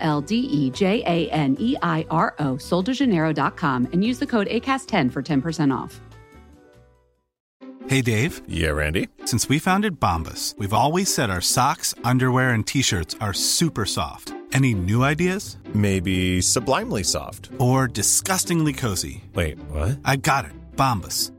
L D E J A N E I R O, soldejaneiro.com, and use the code ACAST10 for 10% off. Hey, Dave. Yeah, Randy. Since we founded Bombas, we've always said our socks, underwear, and t shirts are super soft. Any new ideas? Maybe sublimely soft. Or disgustingly cozy. Wait, what? I got it. Bombas.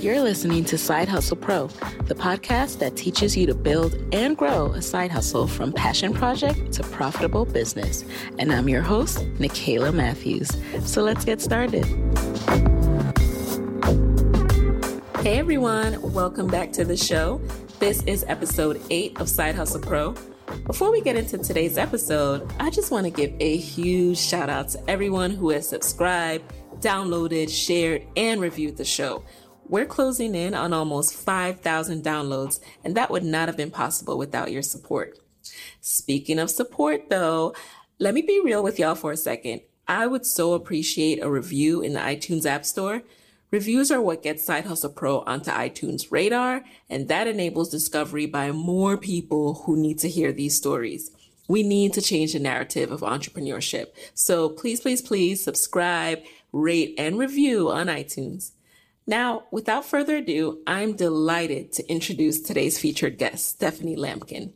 You're listening to Side Hustle Pro, the podcast that teaches you to build and grow a side hustle from passion project to profitable business. And I'm your host, Nicaila Matthews. So let's get started. Hey everyone, welcome back to the show. This is episode 8 of Side Hustle Pro. Before we get into today's episode, I just want to give a huge shout out to everyone who has subscribed, downloaded, shared, and reviewed the show. We're closing in on almost 5,000 downloads, and that would not have been possible without your support. Speaking of support, though, let me be real with y'all for a second. I would so appreciate a review in the iTunes App Store. Reviews are what gets Side Hustle Pro onto iTunes radar, and that enables discovery by more people who need to hear these stories. We need to change the narrative of entrepreneurship. So please, please, please subscribe, rate, and review on iTunes. Now, without further ado, I'm delighted to introduce today's featured guest, Stephanie Lampkin.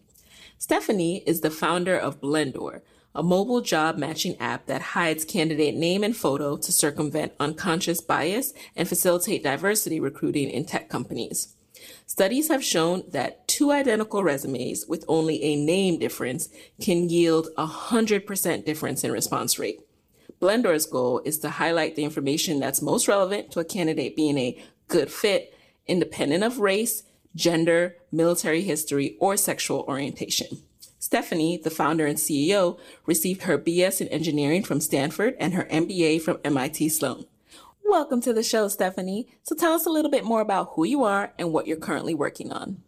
Stephanie is the founder of Blendoor, a mobile job matching app that hides candidate name and photo to circumvent unconscious bias and facilitate diversity recruiting in tech companies. Studies have shown that two identical resumes with only a name difference can yield a 100% difference in response rate. Blendoor's goal is to highlight the information that's most relevant to a candidate being a good fit, independent of race, gender, military history, or sexual orientation. Stephanie, the founder and CEO, received her BS in engineering from Stanford and her MBA from MIT Sloan. Welcome to the show, Stephanie. So tell us a little bit more about who you are and what you're currently working on.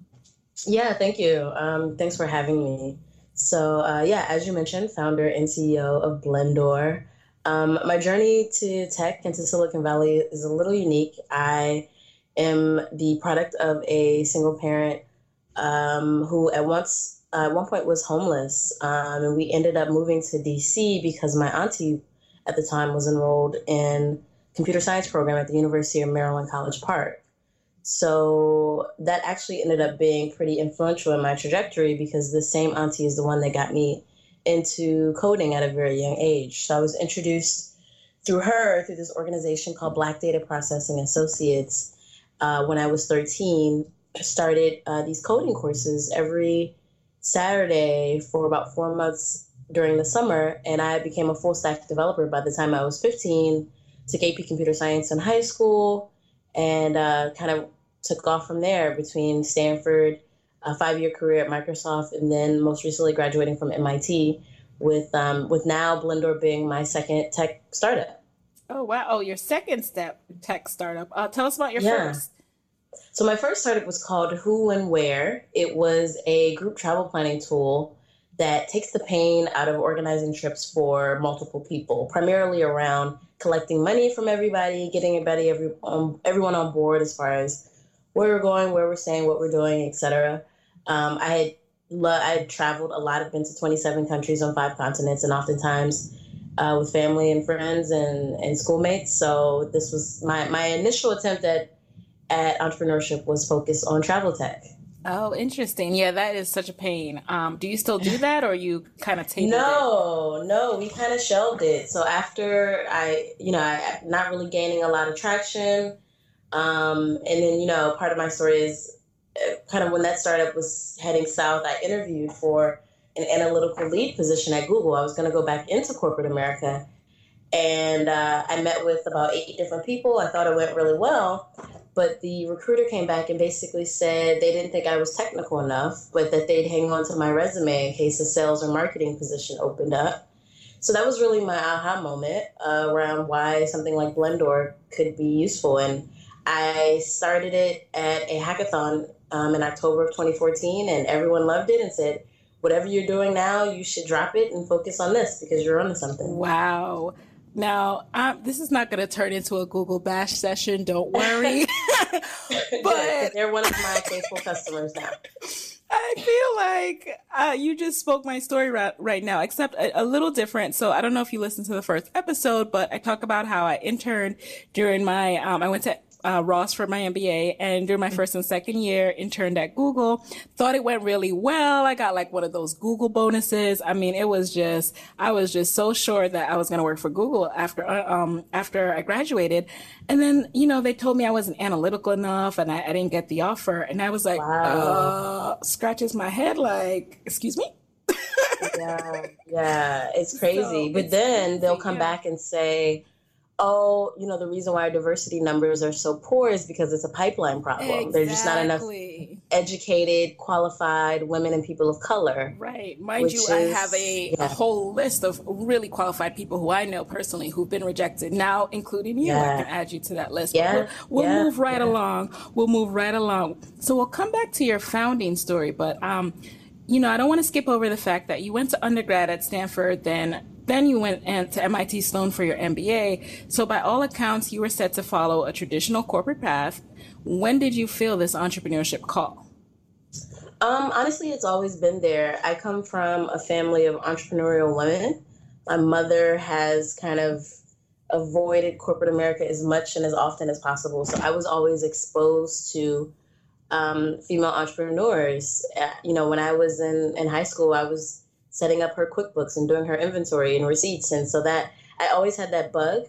Yeah, thank you. Um, thanks for having me. So, uh, yeah, as you mentioned, founder and CEO of Blendor. Um, my journey to tech and to Silicon Valley is a little unique. I am the product of a single parent um, who at once uh, at one point was homeless, um, and we ended up moving to DC because my auntie at the time was enrolled in computer science program at the University of Maryland College Park. So that actually ended up being pretty influential in my trajectory because the same auntie is the one that got me into coding at a very young age. So I was introduced through her through this organization called Black Data Processing Associates uh, when I was 13. I started uh, these coding courses every Saturday for about four months during the summer, and I became a full stack developer by the time I was 15. Took AP Computer Science in high school, and uh, kind of took off from there between Stanford a five year career at Microsoft, and then most recently graduating from MIT with um, with now Blendoor being my second tech startup. Oh wow! Oh, your second step tech startup. Uh, tell us about your yeah. first. So my first startup was called Who and Where. It was a group travel planning tool that takes the pain out of organizing trips for multiple people, primarily around collecting money from everybody, getting everybody every um, everyone on board as far as where we're going, where we're staying, what we're doing, etc. Um, I had lo- I had traveled a lot. I've been to 27 countries on five continents, and oftentimes uh, with family and friends and, and schoolmates. So this was my my initial attempt at at entrepreneurship was focused on travel tech. Oh, interesting. Yeah, that is such a pain. Um, do you still do that, or you kind of take? No, it? no, we kind of shelved it. So after I, you know, I not really gaining a lot of traction, um, and then you know, part of my story is kind of when that startup was heading south. I interviewed for an analytical lead position at Google. I was going to go back into corporate America, and uh, I met with about eight different people. I thought it went really well, but the recruiter came back and basically said they didn't think I was technical enough, but that they'd hang on to my resume in case a sales or marketing position opened up. So that was really my aha moment uh, around why something like Blendoor could be useful. And I started it at a hackathon um, in October of 2014, and everyone loved it and said, whatever you're doing now, you should drop it and focus on this because you're onto something. Wow. Now, um, this is not going to turn into a Google Bash session. Don't worry. but they're one of my faithful customers now. I feel like uh, you just spoke my story right, right now, except a, a, little different. So I don't know if you listened to the first episode, but I talk about how I interned during my, um, I went to uh, Ross for my MBA and during my first and second year interned at Google. Thought it went really well. I got like one of those Google bonuses. I mean, it was just, I was just so sure that I was going to work for Google after, uh, um, after I graduated. And then, you know, they told me I wasn't analytical enough and I, I didn't get the offer. And I was like, wow. uh, scratches my head like, excuse me? yeah, yeah, it's crazy. So, but it's then crazy, they'll come yeah. back and say, oh, you know, the reason why our diversity numbers are so poor is because it's a pipeline problem. Exactly. There's just not enough educated, qualified women and people of color. Right. Mind you, is, I have a, yeah. a, whole list of really qualified people who I know personally who've been rejected, now including you. Yeah. I can add you to that list. Yeah. We'll, we'll yeah. move right along. We'll move right along. So we'll come back to your founding story, but um, you know, I don't want to skip over the fact that you went to undergrad at Stanford, then then you went to MIT Sloan for your MBA. So by all accounts, you were set to follow a traditional corporate path. When did you feel this entrepreneurship call? Um, honestly, it's always been there. I come from a family of entrepreneurial women. My mother has kind of avoided corporate America as much and as often as possible. So I was always exposed to um, female entrepreneurs. Uh, you know, when I was in, in high school, I was setting up her QuickBooks and doing her inventory and receipts. And so that I always had that bug.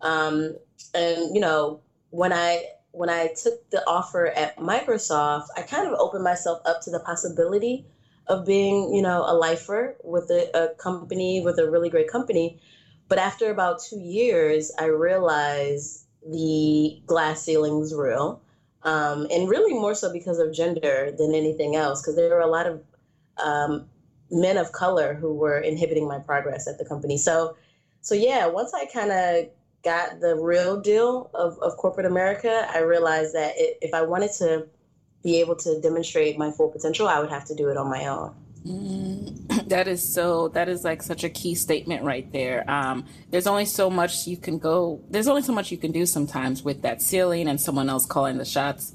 Um, and you know, when I when I took the offer at Microsoft, I kind of opened myself up to the possibility of being, you know, a lifer with a, a company with a really great company. But after about two years, I realized the glass ceiling was real. Um, and really more so because of gender than anything else, because there were a lot of um, men of color who were inhibiting my progress at the company. So, so yeah, once I kind of got the real deal of, of corporate America, I realized that it, if I wanted to be able to demonstrate my full potential, I would have to do it on my own. Mm, that is so. That is like such a key statement right there. Um, there's only so much you can go. There's only so much you can do sometimes with that ceiling and someone else calling the shots,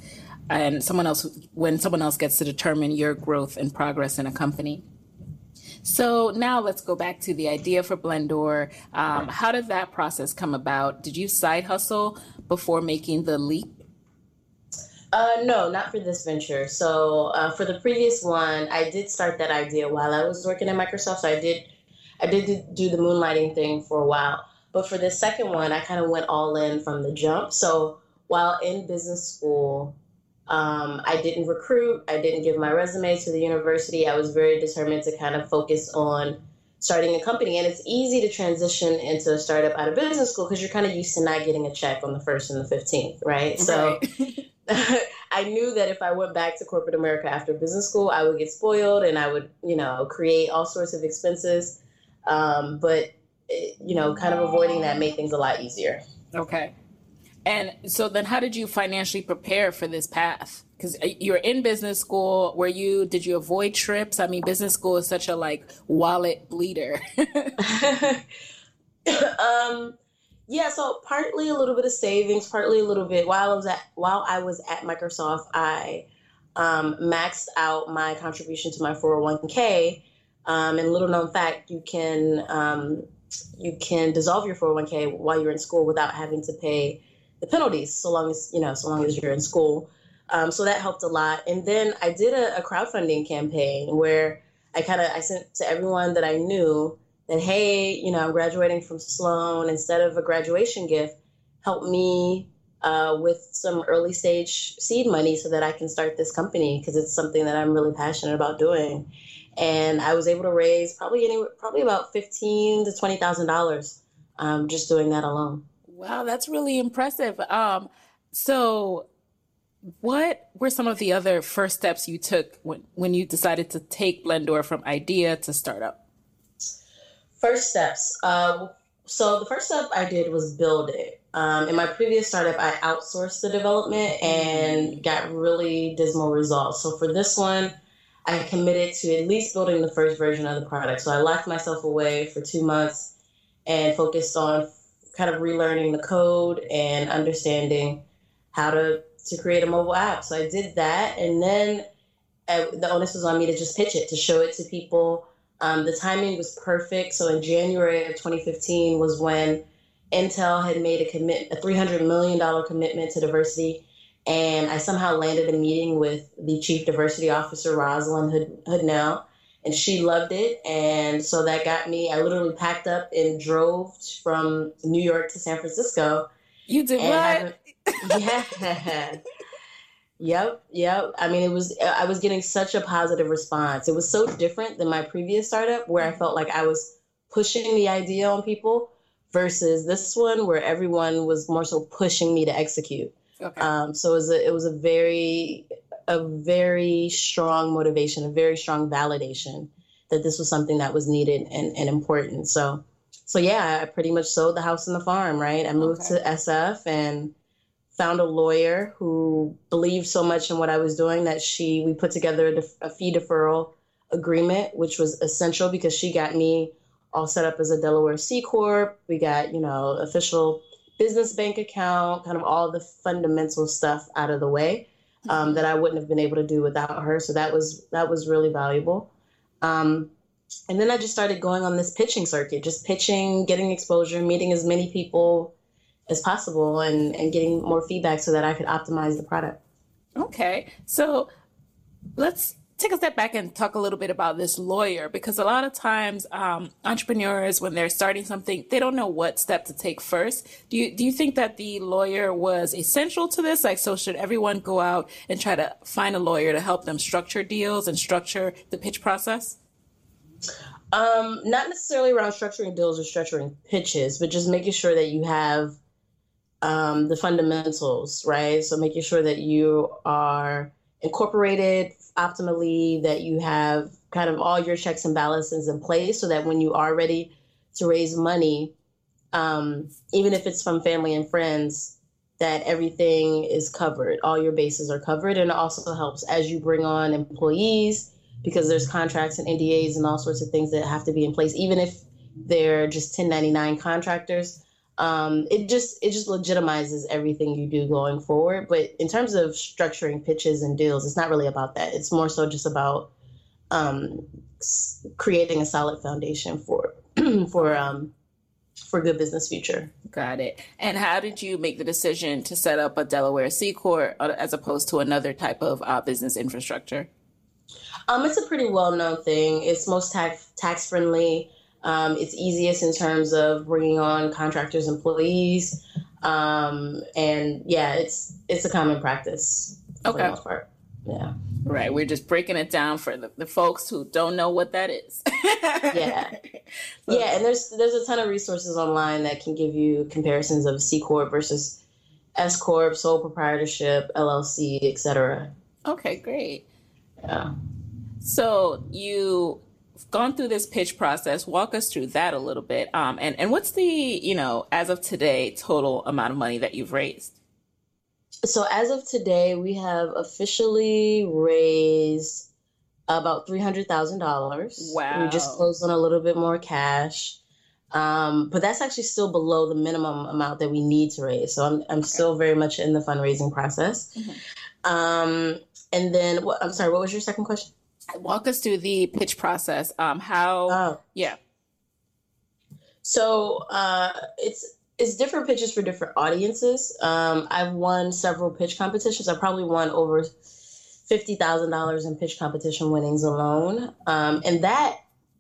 and someone else when someone else gets to determine your growth and progress in a company. So now let's go back to the idea for Blendoor. Um, how did that process come about? Did you side hustle before making the leap? Uh, no, not for this venture. So uh, for the previous one, I did start that idea while I was working at Microsoft. So I did, I did do the moonlighting thing for a while. But for the second one, I kind of went all in from the jump. So while in business school, um, I didn't recruit. I didn't give my resume to the university. I was very determined to kind of focus on starting a company. And it's easy to transition into a startup out of business school because you're kind of used to not getting a check on the first and the 15th, right? So I knew that if I went back to corporate America after business school, I would get spoiled and I would, you know, create all sorts of expenses. Um, but, you know, kind of avoiding that made things a lot easier. Okay. And so then how did you financially prepare for this path? Because uh, you're in business school. Were you, did you avoid trips? I mean, business school is such a like wallet bleeder. um, yeah, so partly a little bit of savings, partly a little bit. While I was at while I was at Microsoft, I um, maxed out my contribution to my 401k. Um, and little known fact, you can um, you can dissolve your 401k while you're in school without having to pay the penalties, so long as you know, so long as you're in school. Um, so that helped a lot. And then I did a, a crowdfunding campaign where I kind of I sent to everyone that I knew that hey, you know, I'm graduating from Sloan. Instead of a graduation gift, help me uh, with some early stage seed money so that I can start this company because it's something that I'm really passionate about doing. And I was able to raise probably anywhere, probably about fifteen to twenty thousand um, dollars just doing that alone. Wow, that's really impressive. Um, so, what were some of the other first steps you took when, when you decided to take Blendoor from idea to startup? First steps. Uh, so the first step I did was build it. Um, in my previous startup, I outsourced the development and got really dismal results. So for this one, I committed to at least building the first version of the product. So I locked myself away for two months and focused on kind of relearning the code and understanding how to to create a mobile app. So I did that, and then uh, the onus was on me to just pitch it, to show it to people, um, the timing was perfect. So in January of 2015 was when Intel had made a commit a 300 million dollar commitment to diversity, and I somehow landed a meeting with the chief diversity officer Rosalind Hood, Hudnell, and she loved it. And so that got me. I literally packed up and drove from New York to San Francisco. You did what? Yeah. Yep, yep. I mean, it was I was getting such a positive response. It was so different than my previous startup where I felt like I was pushing the idea on people versus this one where everyone was more so pushing me to execute. Okay. Um, so it was a, it was a very a very strong motivation, a very strong validation that this was something that was needed and, and important. So so yeah, I pretty much sold the house and the farm, right? I moved okay. to SF and found a lawyer who believed so much in what I was doing that she we put together a, def, a fee deferral agreement, which was essential because she got me all set up as a Delaware C corp. We got you know official business bank account, kind of all the fundamental stuff out of the way um, that I wouldn't have been able to do without her. So that was that was really valuable. Um, and then I just started going on this pitching circuit, just pitching, getting exposure, meeting as many people as possible and, and getting more feedback so that I could optimize the product. Okay. So let's take a step back and talk a little bit about this lawyer because a lot of times um, entrepreneurs when they're starting something they don't know what step to take first. Do you do you think that the lawyer was essential to this? Like so should everyone go out and try to find a lawyer to help them structure deals and structure the pitch process? Um, not necessarily around structuring deals or structuring pitches but just making sure that you have um, the fundamentals, right? So making sure that you are incorporated optimally, that you have kind of all your checks and balances in place so that when you are ready to raise money, um, even if it's from family and friends, that everything is covered, all your bases are covered. And it also helps as you bring on employees because there's contracts and NDAs and all sorts of things that have to be in place, even if they're just 1099 contractors um, it just it just legitimizes everything you do going forward. But in terms of structuring pitches and deals, it's not really about that. It's more so just about um, creating a solid foundation for for um, for good business future. Got it. And how did you make the decision to set up a Delaware C corp uh, as opposed to another type of uh, business infrastructure? Um, it's a pretty well known thing. It's most tax tax friendly. Um, it's easiest in terms of bringing on contractors, employees, um, and yeah, it's it's a common practice for okay. the most part. Yeah. Right. We're just breaking it down for the, the folks who don't know what that is. yeah. So. Yeah, and there's there's a ton of resources online that can give you comparisons of C corp versus S corp, sole proprietorship, LLC, etc. Okay, great. Yeah. So you gone through this pitch process. Walk us through that a little bit. Um, and, and what's the, you know, as of today, total amount of money that you've raised? so as of today, we have officially raised about three hundred thousand dollars. Wow! We just closed on a little bit more cash, um, but that's actually still below the minimum amount that we need to raise. So I'm I'm okay. still very much in the fundraising process. Mm-hmm. Um, and then what? I'm sorry. What was your second question? Walk us through the pitch process. Um, how? Oh. Yeah. So uh, it's it's different pitches for different audiences. Um, I've won several pitch competitions. I probably won over fifty thousand dollars in pitch competition winnings alone, um, and that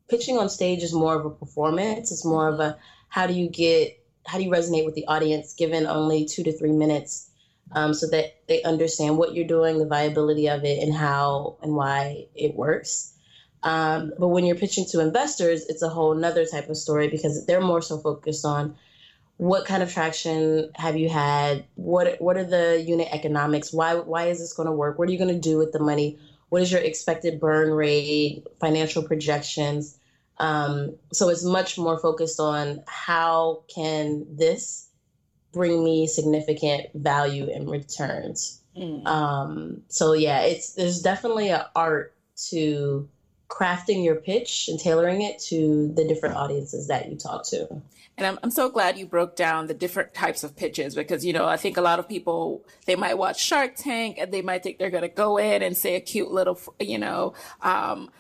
pitching on stage is more of a performance. It's more of a how do you get how do you resonate with the audience given only two to three minutes, um, so that they understand what you're doing, the viability of it, and how and why it works. Um, but when you're pitching to investors, it's a whole nother type of story because they're more so focused on what kind of traction have you had? What what are the unit economics? Why why is this going to work? What are you going to do with the money? What is your expected burn rate? Financial projections. Um, so it's much more focused on how can this bring me significant value and returns. Mm. Um, so yeah, it's there's definitely an art to crafting your pitch and tailoring it to the different audiences that you talk to. And I'm, I'm so glad you broke down the different types of pitches because, you know, I think a lot of people, they might watch Shark Tank and they might think they're going to go in and say a cute little, you know, um,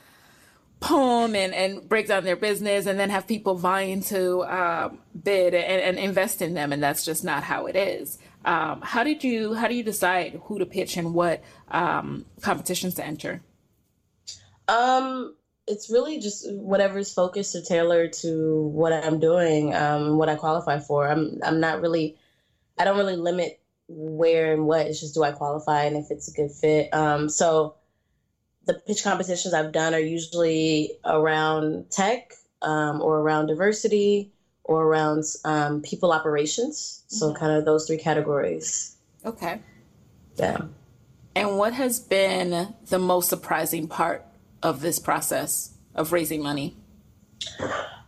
poem and, and break down their business and then have people vying to um, bid and, and, invest in them. And that's just not how it is. Um, how did you, how do you decide who to pitch and what um, competitions to enter? Um, it's really just whatever's focused to tailor to what I'm doing, um, what I qualify for. I'm I'm not really, I don't really limit where and what. It's just do I qualify and if it's a good fit. Um, so the pitch competitions I've done are usually around tech um, or around diversity or around um, people operations. So mm-hmm. kind of those three categories. Okay. Yeah. And what has been the most surprising part of this process of raising money?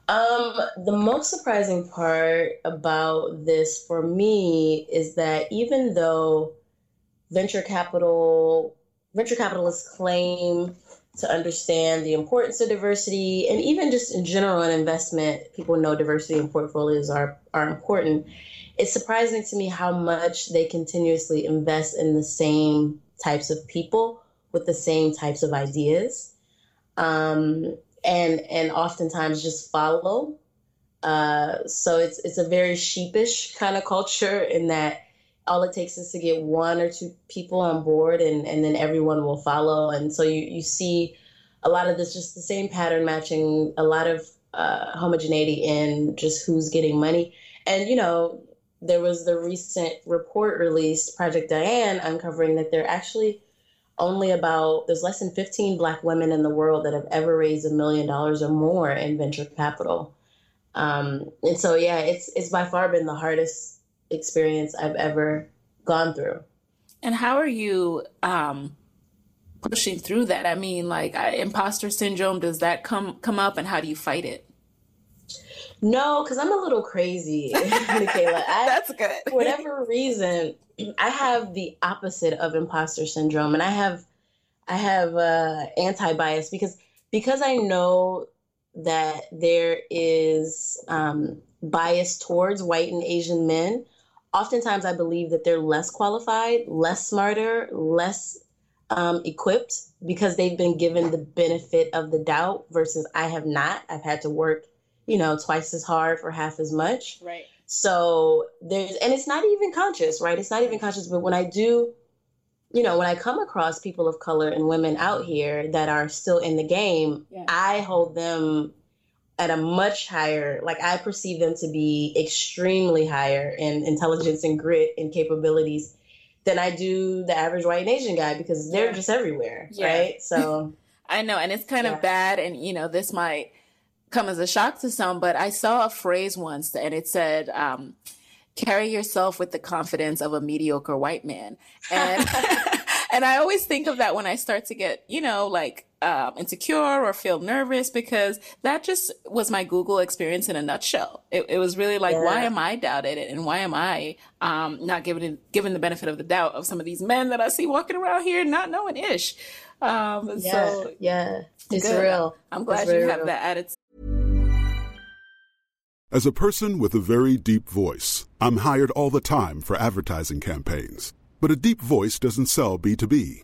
Um, the most surprising part about this for me is that even though venture capital venture capitalists claim to understand the importance of diversity and even just in general in investment, people know diversity in portfolios are, are important. It's surprising to me how much they continuously invest in the same types of people with the same types of ideas um, and and oftentimes just follow. Uh, so it's it's a very sheepish kind of culture in that all it takes is to get one or two people on board and, and then everyone will follow. And so you, you see a lot of this just the same pattern matching, a lot of uh, homogeneity in just who's getting money. And, you know, there was the recent report released, Project Diane, uncovering that there actually only about there's less than 15 black women in the world that have ever raised a million dollars or more in venture capital um, and so yeah it's it's by far been the hardest experience i've ever gone through and how are you um, pushing through that i mean like imposter syndrome does that come come up and how do you fight it no, because I'm a little crazy, Nicaila. I, That's good. For whatever reason, I have the opposite of imposter syndrome, and I have I have uh, anti bias because because I know that there is um, bias towards white and Asian men. Oftentimes, I believe that they're less qualified, less smarter, less um, equipped because they've been given the benefit of the doubt versus I have not. I've had to work, you know, twice as hard for half as much. Right. So there's, and it's not even conscious, right? It's not even conscious. But when I do, you know, when I come across people of color and women out here that are still in the game, yeah. I hold them at a much higher, like I perceive them to be extremely higher in intelligence and grit and capabilities than I do the average white and Asian guy because they're yeah. just everywhere, yeah. right? So I know, and it's kind of bad, and you know, this might come as a shock to some, but I saw a phrase once and it said, um, carry yourself with the confidence of a mediocre white man. And, and I always think of that when I start to get, you know, like um, insecure or feel nervous because that just was my Google experience in a nutshell. It, it was really like, yeah. why am I doubted and why am I um, not given given the benefit of the doubt of some of these men that I see walking around here not knowing ish. Um, yeah, so yeah, it's good. real. I'm glad it's you have real. that added. As a person with a very deep voice, I'm hired all the time for advertising campaigns. But a deep voice doesn't sell B2B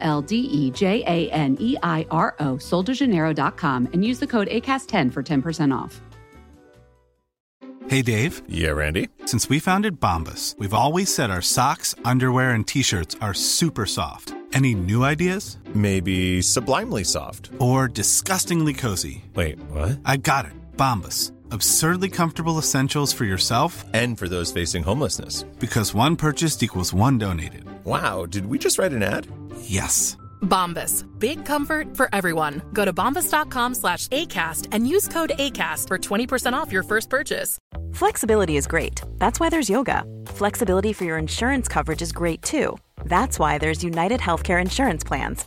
L D E J A N E I R O, soldejaneiro.com, and use the code ACAST10 for 10% off. Hey, Dave. Yeah, Randy. Since we founded Bombas, we've always said our socks, underwear, and t shirts are super soft. Any new ideas? Maybe sublimely soft. Or disgustingly cozy. Wait, what? I got it. Bombas. Absurdly comfortable essentials for yourself and for those facing homelessness. Because one purchased equals one donated. Wow, did we just write an ad? Yes. Bombas. Big comfort for everyone. Go to bombas.com slash ACAST and use code ACAST for 20% off your first purchase. Flexibility is great. That's why there's yoga. Flexibility for your insurance coverage is great too. That's why there's United Healthcare Insurance Plans.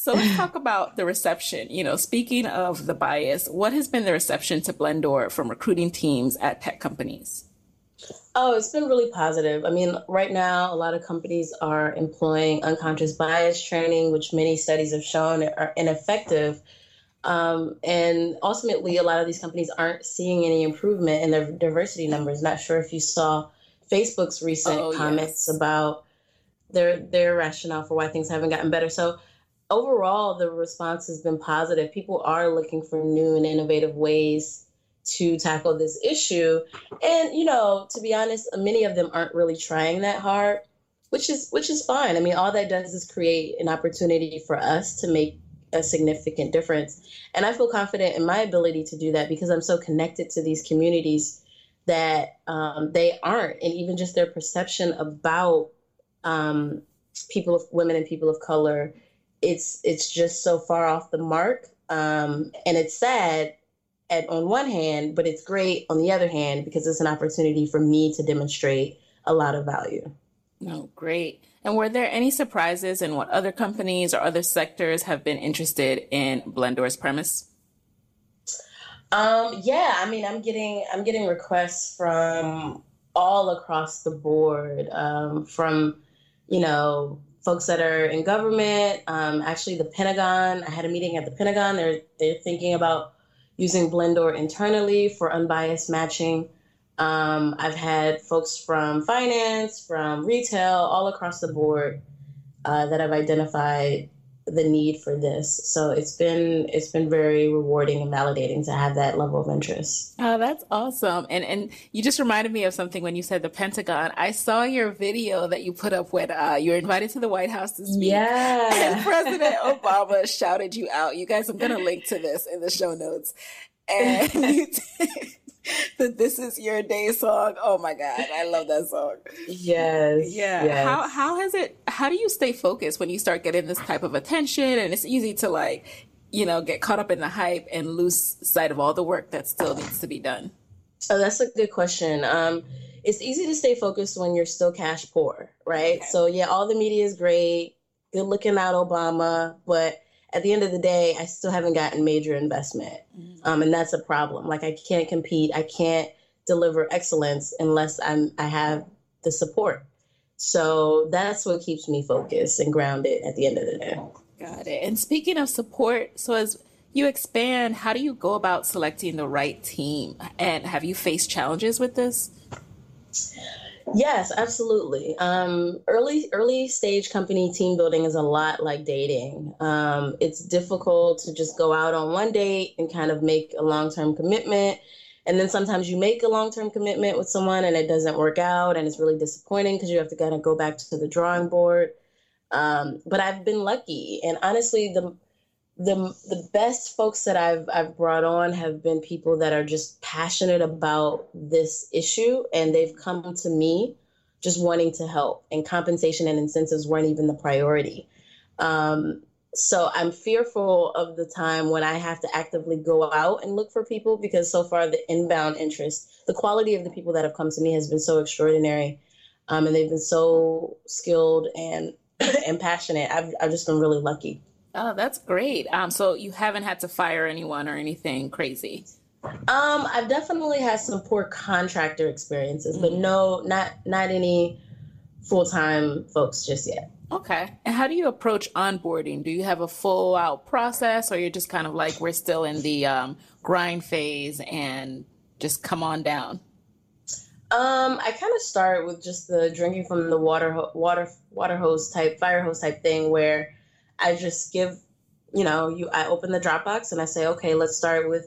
So let's talk about the reception. You know, speaking of the bias, what has been the reception to Blendoor from recruiting teams at tech companies? Oh, it's been really positive. I mean, right now, a lot of companies are employing unconscious bias training, which many studies have shown are ineffective. Um, and ultimately, a lot of these companies aren't seeing any improvement in their diversity numbers. Not sure if you saw Facebook's recent oh, comments yes. about their their rationale for why things haven't gotten better. So overall, the response has been positive. People are looking for new and innovative ways to tackle this issue. And, you know, to be honest, many of them aren't really trying that hard, which is which is fine. I mean, all that does is create an opportunity for us to make a significant difference. And I feel confident in my ability to do that because I'm so connected to these communities that um, they aren't. And even just their perception about um, people of women and people of color it's it's just so far off the mark. Um, and it's sad at on one hand but it's great on the other hand because it's an opportunity for me to demonstrate a lot of value. Oh great. And were there any surprises in what other companies or other sectors have been interested in Blendoor's premise? Um, yeah i mean i'm getting i'm getting requests from all across the board um, from you know folks that are in government. Um, actually, the Pentagon. I had a meeting at the Pentagon. They're they're thinking about using Blendoor internally for unbiased matching. Um, I've had folks from finance, from retail, all across the board uh, that have identified the need for this. So it's been it's been very rewarding and validating to have that level of interest. Oh, that's awesome. And and you just reminded me of something when you said the Pentagon. I saw your video that you put up when uh, you were invited to the White House to speak. Yeah. And President Obama shouted you out. You guys, I'm gonna link to this in the show notes. And you the This Is Your Day song. Oh my God. I love that song. Yes. Yeah. Yes. How how has it how do you stay focused when you start getting this type of attention and it's easy to like, you know, get caught up in the hype and lose sight of all the work that still needs to be done? Oh, that's a good question. Um, it's easy to stay focused when you're still cash poor, right? So yeah, all the media is great, good looking out Obama, but at the end of the day, I still haven't gotten major investment. Um, and that's a problem. Like I can't compete, I can't deliver excellence unless I'm I have the support. So that's what keeps me focused and grounded at the end of the day. Got it. And speaking of support, so as you expand, how do you go about selecting the right team? And have you faced challenges with this? Yes, absolutely. Um, early early stage company team building is a lot like dating. Um, it's difficult to just go out on one date and kind of make a long term commitment, and then sometimes you make a long term commitment with someone and it doesn't work out, and it's really disappointing because you have to kind of go back to the drawing board. Um, but I've been lucky, and honestly, the the the best folks that I've I've brought on have been people that are just passionate about this issue and they've come to me just wanting to help and compensation and incentives weren't even the priority. Um, so I'm fearful of the time when I have to actively go out and look for people because so far the inbound interest, the quality of the people that have come to me has been so extraordinary, um, and they've been so skilled and and passionate. I've I've just been really lucky. Oh, that's great. Um, so you haven't had to fire anyone or anything crazy. Um, I've definitely had some poor contractor experiences, but no, not not any full time folks just yet. Okay. And how do you approach onboarding? Do you have a full out process or you're just kind of like we're still in the um, grind phase and just come on down? Um, I kind of start with just the drinking from the water water water hose type fire hose type thing where I just give, you know, you I open the Dropbox and I say, okay, let's start with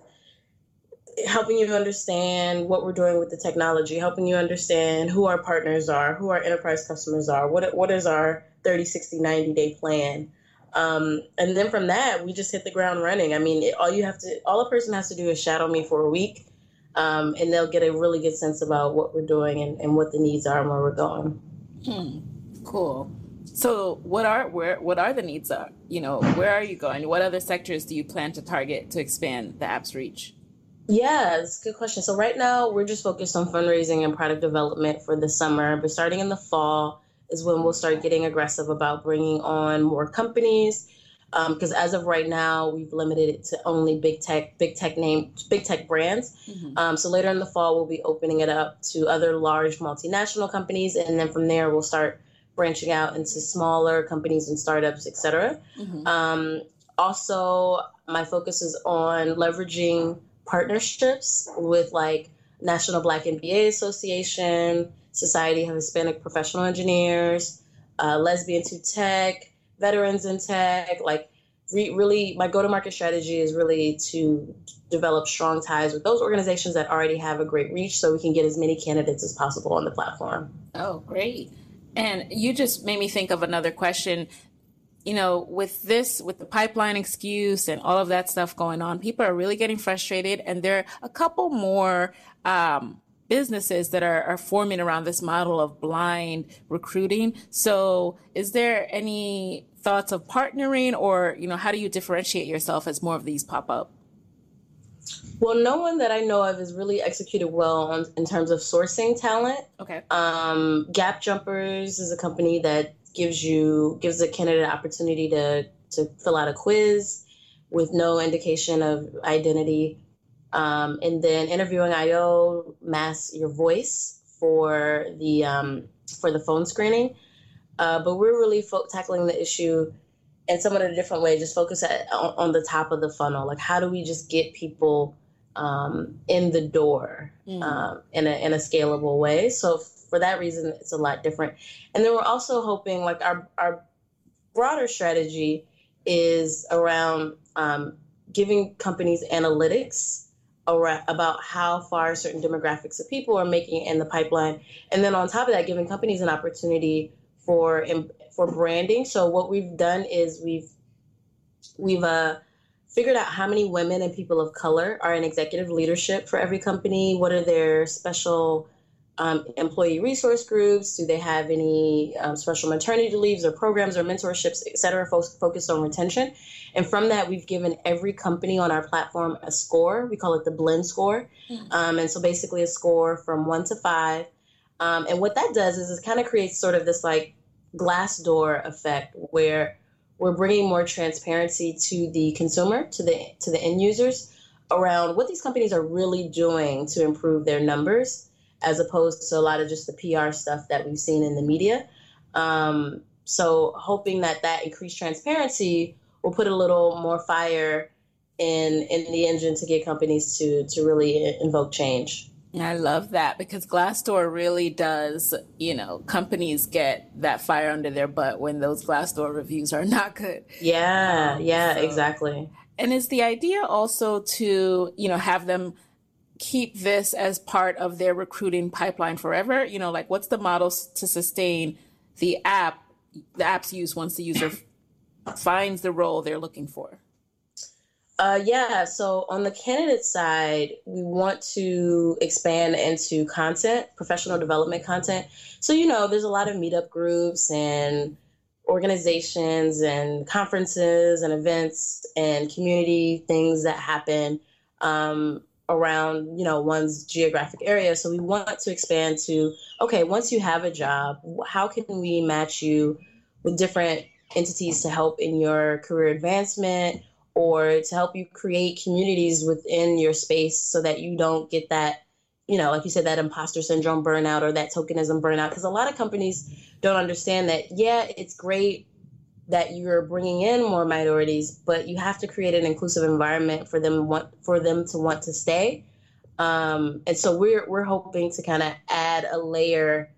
helping you understand what we're doing with the technology, helping you understand who our partners are, who our enterprise customers are, what what is our 30, 60, 90 day plan. Um, and then from that, we just hit the ground running. I mean, it, all you have to, all a person has to do is shadow me for a week, um, and they'll get a really good sense about what we're doing and, and what the needs are and where we're going. Hmm. Cool. So what are where what are the needs are? You know, where are you going? What other sectors do you plan to target to expand the app's reach? Yeah, it's a good question. So right now we're just focused on fundraising and product development for the summer, but starting in the fall is when we'll start getting aggressive about bringing on more companies. Because um, as of right now, we've limited it to only big tech, big tech name, big tech brands. Mm-hmm. Um, so later in the fall, we'll be opening it up to other large multinational companies, and then from there, we'll start branching out into smaller companies and startups, et cetera. Mm-hmm. Um, also, my focus is on leveraging partnerships with like National Black MBA Association, Society of Hispanic Professional Engineers, uh, Lesbians Who Tech, Veterans in Tech. Like, re- really, my go to market strategy is really to develop strong ties with those organizations that already have a great reach so we can get as many candidates as possible on the platform. Oh, great. And you just made me think of another question. You know, with this, with the pipeline excuse and all of that stuff going on, people are really getting frustrated. And there are a couple more um, businesses that are, are forming around this model of blind recruiting. So, is there any thoughts of partnering, or you know, how do you differentiate yourself as more of these pop up? Well, no one that I know of has really executed well on, in terms of sourcing talent. Okay. Um, Gap Jumpers is a company that gives you gives a candidate opportunity to to fill out a quiz with no indication of identity, um, and then interviewing IO masks your voice for the um, for the phone screening. Uh, but we're really fo- tackling the issue in somewhat a different way. Just focus at, on, on the top of the funnel. Like, how do we just get people um, in the door mm. um, in, a, in a scalable way. So for that reason, it's a lot different. And then we're also hoping like our, our broader strategy is around um, giving companies analytics around, about how far certain demographics of people are making in the pipeline, and then on top of that, giving companies an opportunity for for branding. So what we've done is we've we've uh, figured out how many women and people of color are in executive leadership for every company. What are their special um, employee resource groups? Do they have any um, special maternity leaves or programs or mentorships, et cetera, fo- focused on retention? And from that, we've given every company on our platform a score. We call it the blend score. Mm-hmm. Um, and so basically a score from one to five. Um, and what that does is it kind of creates sort of this like Glassdoor effect where we're bringing more transparency to the consumer, to the to the end users around what these companies are really doing to improve their numbers as opposed to a lot of just the PR stuff that we've seen in the media. Um, so hoping that that increased transparency will put a little more fire in in the engine to get companies to to really invoke change. I love that because Glassdoor really does, you know, companies get that fire under their butt when those Glassdoor reviews are not good. Yeah, um, yeah, so. exactly. And is the idea also to, you know, have them keep this as part of their recruiting pipeline forever? You know, like what's the model to sustain the app, the app's use once the user finds the role they're looking for? Uh, yeah, so on the candidate side, we want to expand into content, professional development content. So, you know, there's a lot of meetup groups and organizations and conferences and events and community things that happen um, around you know one's geographic area so we want to expand to okay once you have a job how can we match you with different entities to help in your career advancement or to help you create communities within your space so that you don't get that you know like you said that imposter syndrome burnout or that tokenism burnout because a lot of companies don't understand that yeah it's great that you're bringing in more minorities, but you have to create an inclusive environment for them want for them to want to stay. Um, and so we're we're hoping to kind of add a layer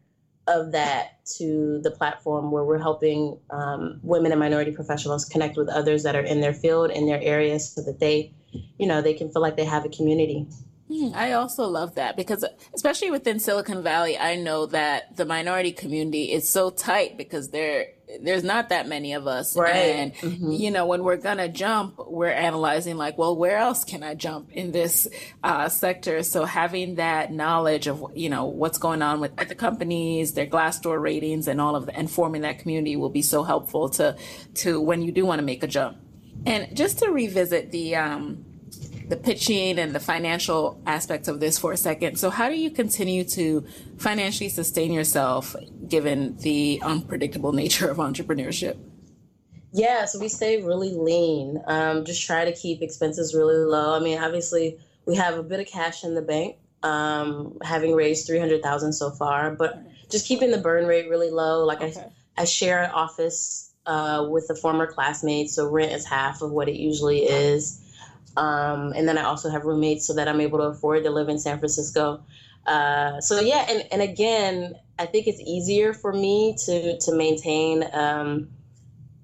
of that to the platform where we're helping um, women and minority professionals connect with others that are in their field in their areas so that they, you know, they can feel like they have a community. Hmm, I also love that because, especially within Silicon Valley, I know that the minority community is so tight because there there's not that many of us, right? And mm-hmm. you know, when we're gonna jump, we're analyzing like, well, where else can I jump in this uh, sector? So having that knowledge of you know what's going on with the companies, their Glassdoor ratings, and all of that, and forming that community will be so helpful to to when you do want to make a jump. And just to revisit the um, the pitching and the financial aspects of this for a second. So, how do you continue to financially sustain yourself given the unpredictable nature of entrepreneurship? Yeah, so we stay really lean. Um, just try to keep expenses really low. I mean, obviously, we have a bit of cash in the bank, um, having raised three hundred thousand so far, but just keeping the burn rate really low. Like okay. I, I share an office uh, with a former classmate, so rent is half of what it usually is. Um, and then I also have roommates so that I'm able to afford to live in San Francisco. Uh, so yeah, and, and again, I think it's easier for me to to maintain um,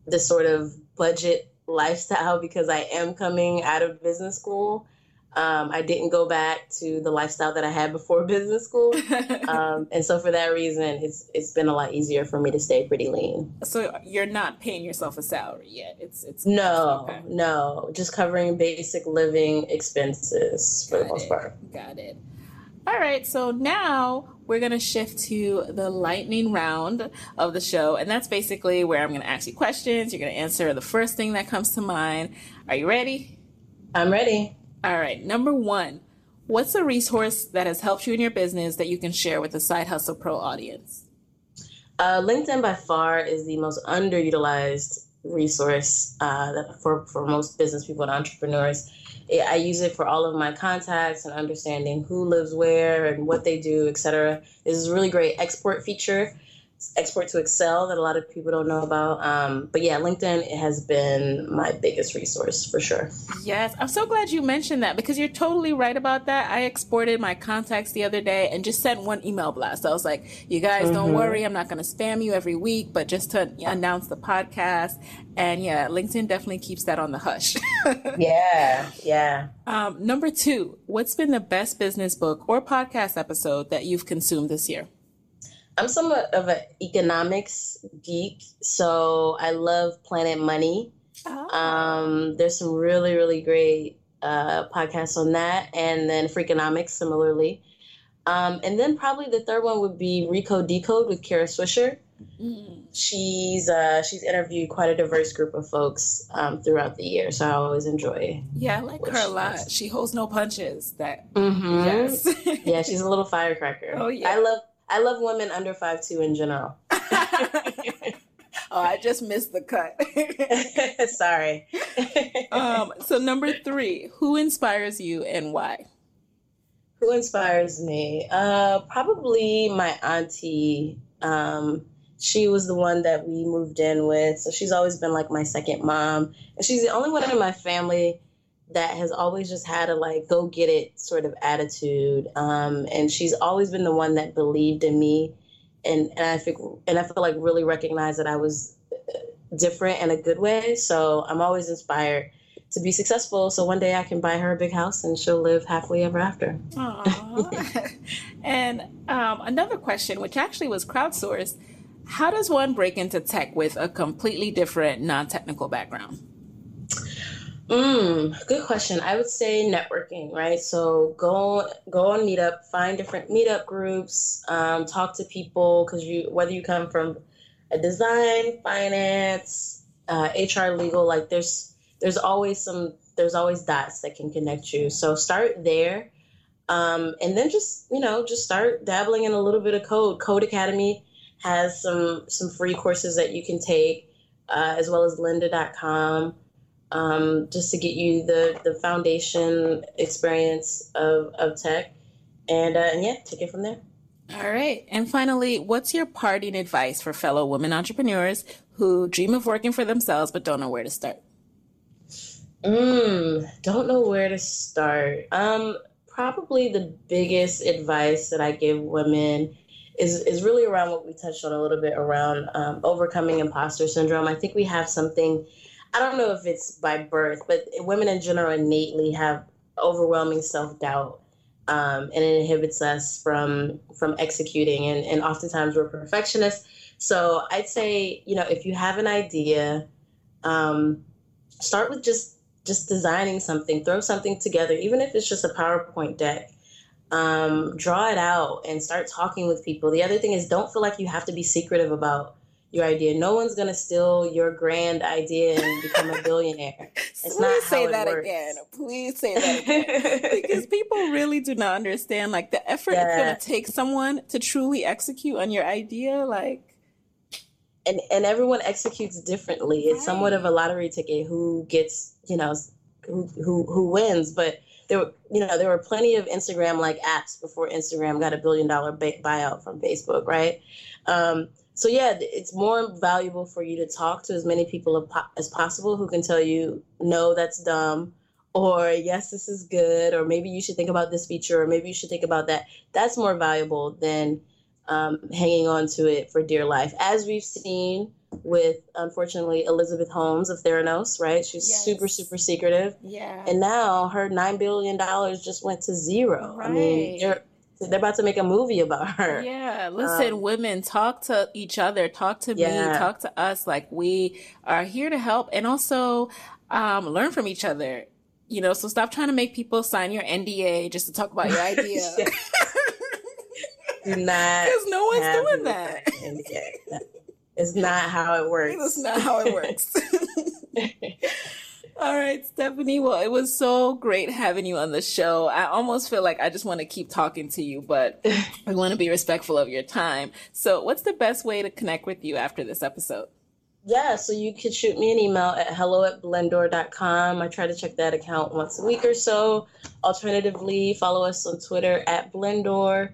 this sort of budget lifestyle because I am coming out of business school. Um, I didn't go back to the lifestyle that I had before business school, um, and so for that reason, it's it's been a lot easier for me to stay pretty lean. So you're not paying yourself a salary yet. It's it's no, okay. no, just covering basic living expenses for Got the most it. part. Got it. All right, so now we're going to shift to the lightning round of the show. And that's basically where I'm going to ask you questions. You're going to answer the first thing that comes to mind. Are you ready? I'm ready. All right. Number one, what's a resource that has helped you in your business that you can share with the Side Hustle Pro audience? Uh, LinkedIn by far is the most underutilized resource uh, for, for most business people and entrepreneurs. I use it for all of my contacts and understanding who lives where and what they do, etc. This is a really great export feature export to Excel that a lot of people don't know about. Um, but yeah, LinkedIn has been my biggest resource for sure. Yes, I'm so glad you mentioned that because you're totally right about that. I exported my contacts the other day and just sent one email blast. I was like, "You guys, mm-hmm. don't worry, I'm not going to spam you every week, but just to announce the podcast." And yeah, LinkedIn definitely keeps that on the hush. yeah, yeah. Um, number two, what's been the best business book or podcast episode that you've consumed this year? I'm somewhat of an economics geek, so I love Planet Money. Oh. Um, there's some really, really great uh, podcasts on that, and then Freakonomics similarly. Um, and then probably the third one would be Recode Decode with Kara Swisher. Mm. She's uh, she's interviewed quite a diverse group of folks um, throughout the year, so I always enjoy. Yeah, I like her a lot. Does. She holds no punches. That mm-hmm. yes, yeah, she's a little firecracker. Oh yeah, I love I love women under five two in general. oh, I just missed the cut. Sorry. um, so number three, who inspires you and why? Who inspires me? Uh, probably my auntie. Um, she was the one that we moved in with, so she's always been like my second mom, and she's the only one in my family that has always just had a like go get it sort of attitude um, and she's always been the one that believed in me and and i think and i feel like really recognized that i was uh, different in a good way so i'm always inspired to be successful so one day i can buy her a big house and she'll live happily ever after. And um, another question which actually was crowdsourced how does one break into tech with a completely different non-technical background Mm, good question. I would say networking, right? So go go on Meetup, find different Meetup groups, um, talk to people because you whether you come from a design, finance, uh, HR, legal, like there's there's always some there's always dots that can connect you. So start there, um, and then just you know just start dabbling in a little bit of code. Codecademy has some some free courses that you can take, uh, as well as Lynda.com um, just to get you the, the foundation experience of, of tech. And, uh, and yeah, take it from there. All right. And finally, what's your parting advice for fellow women entrepreneurs who dream of working for themselves but don't know where to start? Mm, don't know where to start. Um, probably the biggest advice that I give women is is really around what we touched on a little bit around um, overcoming imposter syndrome. I think we have something I don't know if it's by birth, but women in general innately have overwhelming self doubt. Um, and it inhibits us from from executing and, and oftentimes we're perfectionists so i'd say you know if you have an idea um, start with just just designing something throw something together even if it's just a powerpoint deck um, draw it out and start talking with people the other thing is don't feel like you have to be secretive about your idea. No one's gonna steal your grand idea and become a billionaire. It's Please not say that works. again. Please say that again. because people really do not understand like the effort yeah. it's gonna take someone to truly execute on your idea. Like and and everyone executes differently. It's right. somewhat of a lottery ticket who gets, you know, who who who wins, but there were, you know, there were plenty of Instagram like apps before Instagram got a billion dollar buyout from Facebook, right? Um, so yeah, it's more valuable for you to talk to as many people as possible who can tell you, no, that's dumb, or yes, this is good, or maybe you should think about this feature, or maybe you should think about that. That's more valuable than um, hanging on to it for dear life, as we've seen with unfortunately Elizabeth Holmes of Theranos, right? She's yes. super, super secretive. Yeah. And now her nine billion dollars just went to zero. Right. I mean, they're about to make a movie about her. Yeah, listen, um, women, talk to each other, talk to yeah. me, talk to us. Like we are here to help, and also um, learn from each other. You know, so stop trying to make people sign your NDA just to talk about your idea. Do not, because no one's doing that. NDA. It's not how it works. It's not how it works. All right, Stephanie. Well, it was so great having you on the show. I almost feel like I just want to keep talking to you, but I want to be respectful of your time. So, what's the best way to connect with you after this episode? Yeah, so you could shoot me an email at hello at blendoor.com. I try to check that account once a week or so. Alternatively, follow us on Twitter at Blendoor.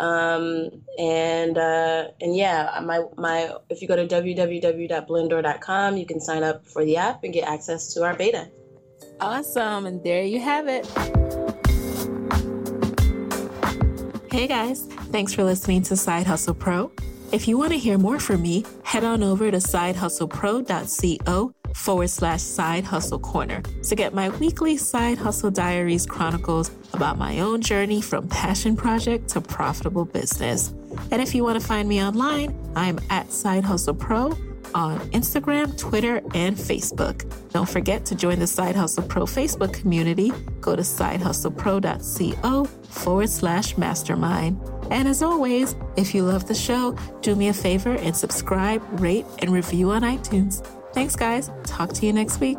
Um, and uh, and yeah, my my if you go to www.blendoor.com, you can sign up for the app and get access to our beta. Awesome, and there you have it. Hey guys, thanks for listening to Side Hustle Pro. If you want to hear more from me, head on over to sidehustlepro.co forward slash side hustle corner to get my weekly side hustle diaries chronicles about my own journey from passion project to profitable business. And if you want to find me online, I'm at Side Hustle Pro on Instagram, Twitter, and Facebook. Don't forget to join the Side Hustle Pro Facebook community. Go to sidehustlepro.co forward slash mastermind. And as always, if you love the show, do me a favor and subscribe, rate, and review on iTunes. Thanks, guys. Talk to you next week.